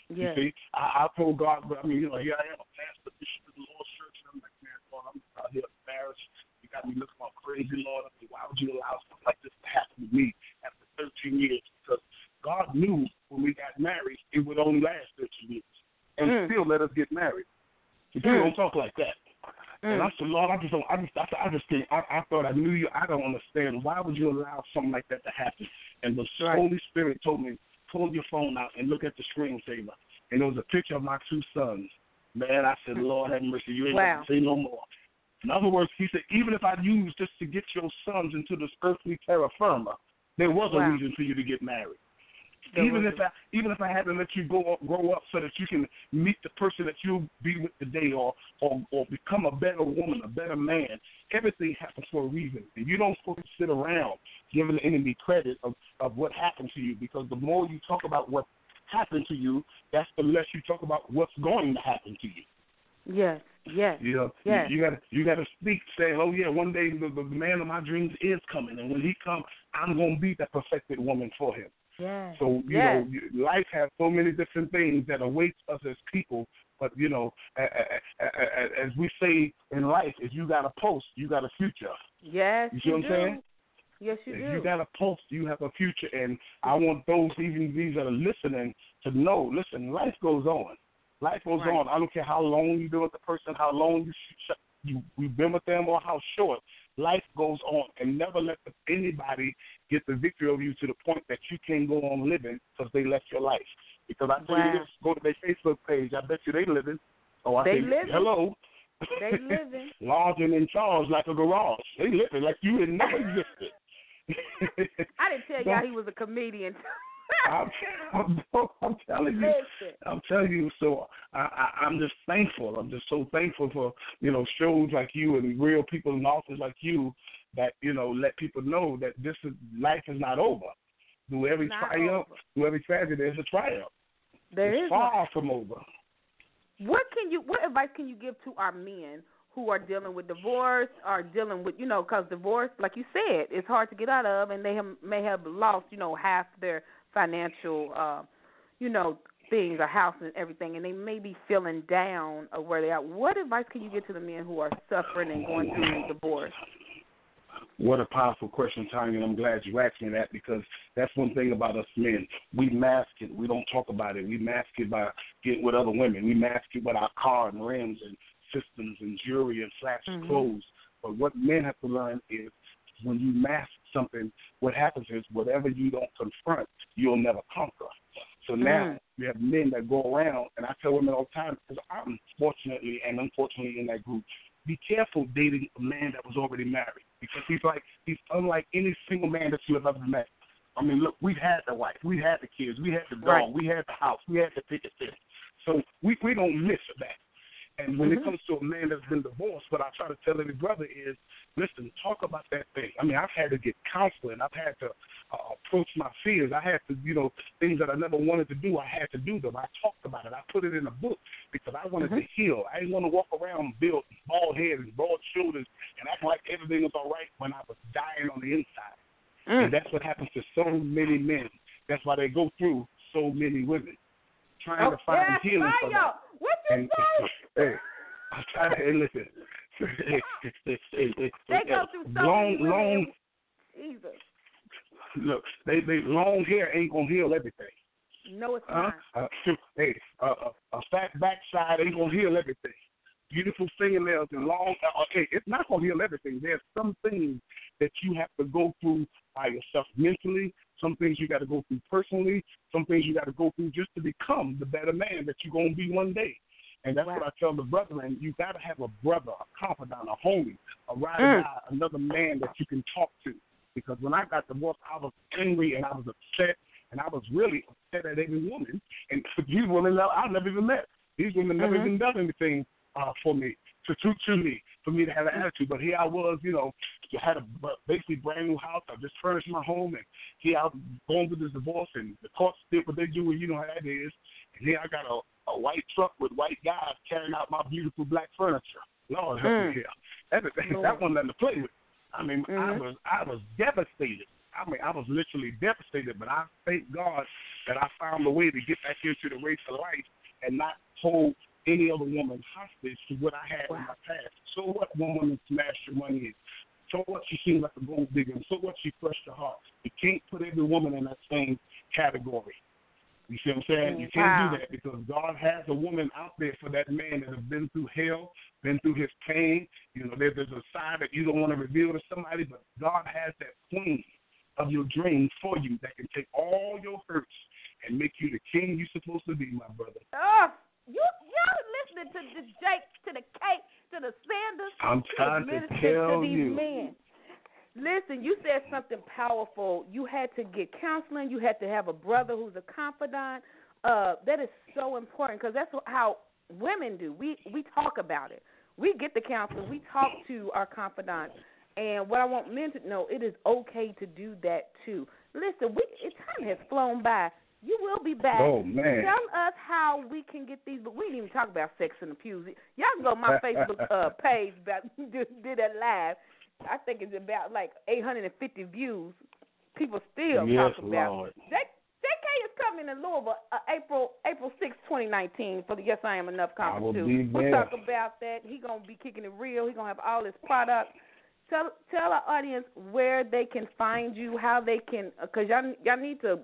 Yes. You see, I, I told God, but I mean, you know, here I am, a pastor, bishop of the Lord's church, and I'm like, man, Lord, I'm out here embarrassed. You got me looking all crazy, Lord. I mean, why would you allow something like this to happen to me after 13 years? Because God knew when we got married, it would only last 13 years, and Mm. still let us get married. But people Mm. don't talk like that. And I Mm. said, Lord, I just don't. I just, I, I just think. I, I thought I knew you. I don't understand. Why would you allow something like that to happen? And the Right. Holy Spirit told me, pull your phone out and look at the screensaver. And there was a picture of my two sons. Man, I said, Lord have mercy. You ain't Wow. gonna say no more. In other words, he said, even if I used this to get your sons into this earthly terra firma, there was a reason for you to get married. Even if I even if I had to let you go up, grow up so that you can meet the person that you'll be with today, or or or become a better woman, a better man, everything happens for a reason, and you don't supposed to sit around giving the enemy credit of of what happened to you, because the more you talk about what happened to you, that's the less you talk about what's going to happen to you. Yes. Yes. You know, Yes. you, you gotta you gotta speak, saying, "Oh yeah, one day the, the man of my dreams is coming, and when he comes, I'm gonna be that perfected woman for him." Yes. So you yes. know, life has so many different things that awaits us as people. But you know, as we say in life, if you got a post, you got a future. Yes. You see what I'm do. saying? Yes, you do. if do. you got a post, you have a future. And I want those, even these that are listening, to know. Listen, life goes on. Life goes Right. on. I don't care how long you've been with the person, how long you sh- you you've been with them, or how short. Life goes on, and never let anybody get the victory over you to the point that you can't go on living because they left your life. Because I tell Wow. you this, go to their Facebook page. I bet you they living. Oh, I They say, living. hello. They living. [LAUGHS] Large and in charge like a garage. They living like you had never existed. [LAUGHS] I didn't tell [LAUGHS] y'all he was a comedian. I'm, I'm, I'm telling you, I'm telling you. So I, I, I'm just thankful. I'm just so thankful for you know shows like you and real people and authors like you that you know let people know that this is life is not over. Through every Not triumph, over. through every tragedy, there's a triumph. There it's is. far from over. What can you? What advice can you give to our men who are dealing with divorce, or dealing with you know, because divorce, like you said, is hard to get out of, and they have, may have lost you know half their financial, uh, you know, things, a house and everything, and they may be feeling down or where they are. What advice can you give to the men who are suffering and going through divorce? What a powerful question, Tanya, and I'm glad you asked me that because that's one thing about us men. We mask it. We don't talk about it. We mask it by getting with other women. We mask it with our car and rims and systems and jewelry and flashy Mhm. clothes. But what men have to learn is when you mask something, what happens is whatever you don't confront, you'll never conquer. So now Mm. you have men that go around, and I tell women all the time, because I'm fortunately and unfortunately in that group, be careful dating a man that was already married because he's like he's unlike any single man that you have ever met. I mean, look, we've had the wife, we had the kids, we had the dog, Right. we had the house, we had the picket fence. So we we don't miss that. And when Mhm. it comes to a man that's been divorced, what I try to tell every brother is, listen, talk about that thing. I mean, I've had to get counseling. I've had to uh, approach my fears. I had to, you know, things that I never wanted to do. I had to do them. I talked about it. I put it in a book because I wanted to heal. I didn't want to walk around built bald head and broad shoulders and act like everything was all right when I was dying on the inside. And Mm. that's what happens to so many men. That's why they go through so many women trying to find yeah, healing for them. What you And say? Hey, I'm trying to hey, listen. Hey, hey, hey, hey, They go through so long, long. Look, they, they long hair ain't gonna heal everything. No, it's Huh? not. Uh, hey, uh, a, a fat backside ain't gonna heal everything. Beautiful fingernails and long. Uh, okay, it's not gonna heal everything. There's some things that you have to go through by yourself mentally. Some things you got to go through personally. Some things you got to go through just to become the better man that you're gonna be one day. And that's Wow. what I tell the brethren. You got to have a brother, a confidant, a homie, a ride Mm. another man that you can talk to. Because when I got divorced, I was angry and I was upset, and I was really upset at every woman. And [LAUGHS] these women that I never even met. These women never Mhm. even done anything uh, for me, to, to to me, for me to have an attitude. But here I was, you know, I had a basically brand new house. I just furnished my home, and here I was going through this divorce, and the courts did what they do, and you know how that is. And here I got a, a white truck with white guys carrying out my beautiful black furniture. Lord help Mm. me here. That, that, that wasn't nothing to play with. I mean, I Mhm. was I was devastated. I mean, I was literally devastated. But I thank God that I found a way to get back into the race of life and not hold any other woman hostage to what I had in my past. So what one woman smashed your money in? So what she seemed like a gold digger? And so what she crushed your heart? You can't put every woman in that same category. You see what I'm saying? You can't Wow. do that because God has a woman out there for that man that has been through hell, been through his pain. You know, there, there's a side that you don't want to reveal to somebody, but God has that queen of your dreams for you that can take all your hurts and make you the king you're supposed to be, my brother. Oh, you you listening to the Jake, to the Kate, to the Sanders, I'm to trying to ministers, tell to these you. men. Listen, you said something powerful. You had to get counseling. You had to have a brother who's a confidant. Uh, that is so important because that's how women do. We we talk about it. We get the counseling. We talk to our confidant. And what I want men to know, it is okay to do that too. Listen, we time has flown by. You will be back. Oh, man. Tell us how we can get these. But we didn't even talk about sex in the pews. Y'all can go to my Facebook uh, page. Did, [LAUGHS] did that live. I think it's about like 850 views. People still Yes, talk about. Lord. J- JK is coming to Louisville uh, April April 6, 2019 for the Yes I Am Enough conference too. We'll talk about that. He gonna be kicking it real. He gonna have all his product. Tell tell our audience where they can find you, how they can, because y'all y'all need to.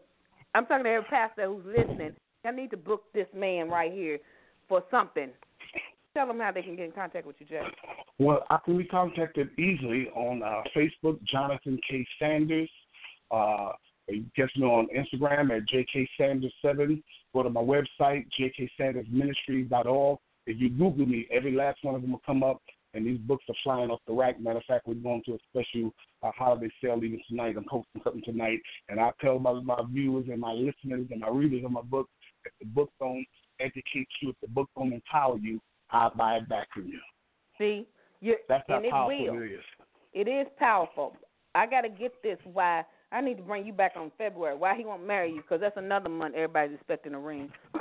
I'm talking to every pastor who's listening. Y'all need to book this man right here for something. Tell them how they can get in contact with you, Jay. Well, I can be contacted easily on uh, Facebook, Jonathan K. Sanders. Uh, you catch me on Instagram at JK Sanders7. Go to my website, jksandersministries.org. If you Google me, every last one of them will come up, and these books are flying off the rack. Matter of fact, we're going to a special uh, holiday sale even tonight. I'm posting something tonight, and I tell my my viewers and my listeners and my readers of my book, if the book don't educate you, if the book don't empower you, I'll buy it back from you. See, you That's how it powerful will. it is. It is powerful. I got to get this. Why I need to bring you back on February. Why he won't marry you? Because that's another month everybody's expecting a ring. [LAUGHS]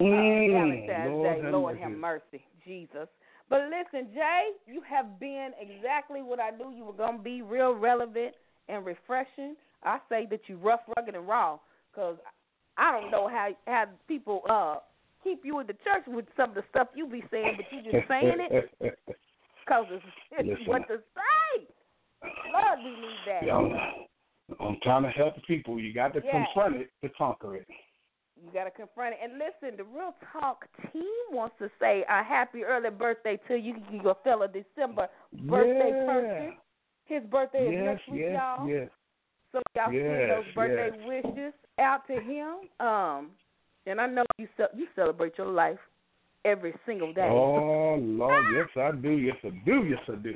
Mm, Valentine's Lord Day. have Lord mercy. have mercy, Jesus. But listen, Jay, you have been exactly what I knew you were gonna be. Real relevant and refreshing. I say that you rough, rugged, and raw. Because I don't know how how people uh keep you in the church with some of the stuff you be saying, but you just saying it [LAUGHS] because it's, it's [LAUGHS] Listen. what to say. Lord, we need that. Yeah, I'm, I'm trying to help the people. You got to Yeah. confront it to conquer it. You got to confront it. And listen, the Real Talk team wants to say a happy early birthday to you, You can give your fellow December birthday yeah. person. His birthday is Yes, next week, yes, y'all. yes. So y'all send those birthday yes. wishes out to him. Um, and I know you ce- you celebrate your life every single day. Oh Lord, yes I do, yes I do, yes I do.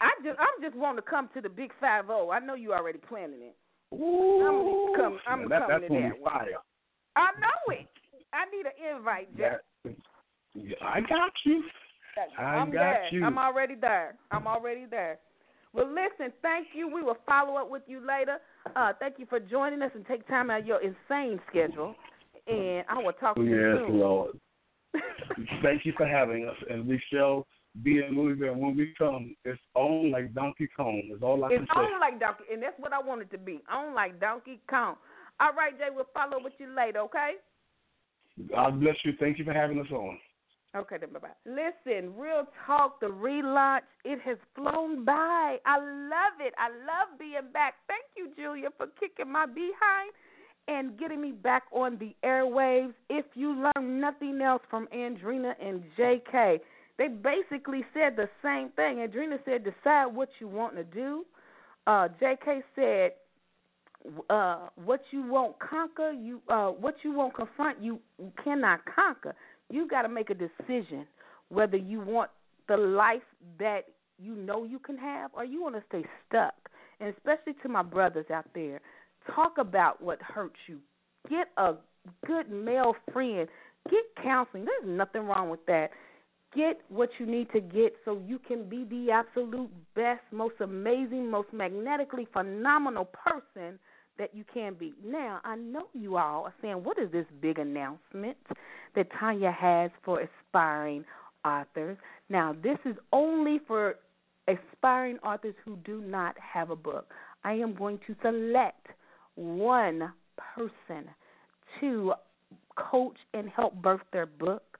I just I'm just wanting to come to the big five zero. I know you already planning it. Ooh, come- I'm that, coming that's to that one. fire. I know it. I need an invite, Jeff. That, yeah, I got you. I I'm got there. you. I'm already there. I'm already there. Well, listen, thank you. We will follow up with you later. Uh, thank you for joining us and take time out of your insane schedule. And I will talk to you Yes, soon. Lord. [LAUGHS] Thank you for having us, and we shall be in Louisville when we come. It's on like Donkey Kong. Is all I It's can say. on like Donkey, and that's what I want it to be. On like Donkey Kong. All right, Jay, we'll follow up with you later, okay? God bless you. Thank you for having us on. Okay, then bye bye. Listen, real talk, the relaunch, it has flown by. I love it. I love being back. Thank you, Julia, for kicking my behind and getting me back on the airwaves. If you learn nothing else from Andreana and JK, they basically said the same thing. Andreana said, decide what you want to do. Uh, JK said, uh, what you won't conquer, you uh, what you won't confront, you cannot conquer. You got to make a decision whether you want the life that you know you can have, or you want to stay stuck. And especially to my brothers out there, talk about what hurts you. Get a good male friend. Get counseling. There's nothing wrong with that. Get what you need to get so you can be the absolute best, most amazing, most magnetically phenomenal person that you can be. Now, I know you all are saying, what is this big announcement that Tanya has for aspiring authors? Now, this is only for aspiring authors who do not have a book. I am going to select one person to coach and help birth their book.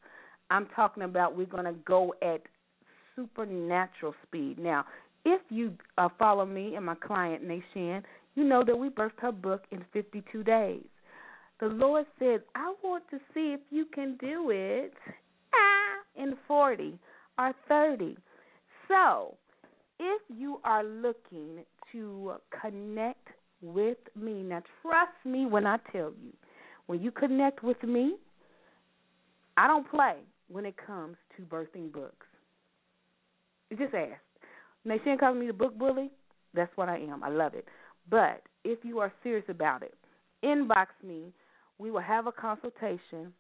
I'm talking about we're going to go at supernatural speed. Now, if you uh, follow me and my client, Nation, you know that we birthed her book in 52 days. The Lord said, I want to see if you can do it ah, in 40 or 30. So, if you are looking to connect with me, now trust me when I tell you, when you connect with me, I don't play when it comes to birthing books. You just ask. Nation calls me the book bully. That's what I am. I love it. But if you are serious about it, inbox me. We will have a consultation.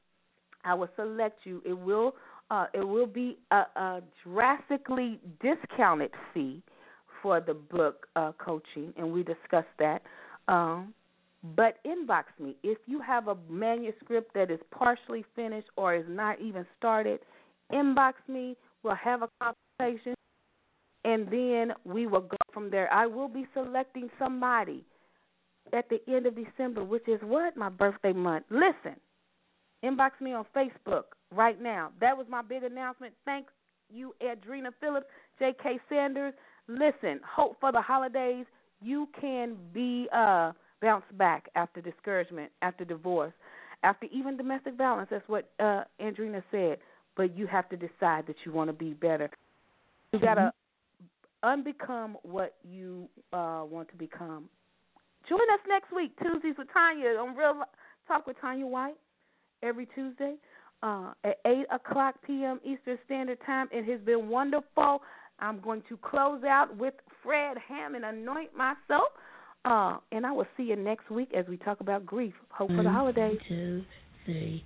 I will select you. It will uh, it will be a, a drastically discounted fee for the book uh, coaching, and we discussed that. Um, but inbox me if you have a manuscript that is partially finished or is not even started. Inbox me. We'll have a consultation, and then we will go from there. I will be selecting somebody at the end of December, which is what my birthday month. Listen, inbox me on Facebook right now. That was my big announcement. Thanks you, Andreana Phillips, J.K. Sanders. Listen, hope for the holidays. You can be uh, bounced back after discouragement, after divorce, after even domestic violence. That's what uh, Andreana said. But you have to decide that you want to be better. You got to unbecome what you uh, want to become. Join us next week, Tuesdays with Tanya on Real Talk with Tanya White every Tuesday. uh, at 8 o'clock p.m. Eastern Standard Time. It has been wonderful. I'm going to close out with Fred Hammond, Anoint Myself. Uh, and I will see you next week as we talk about grief. Hope for the holidays. Two, three.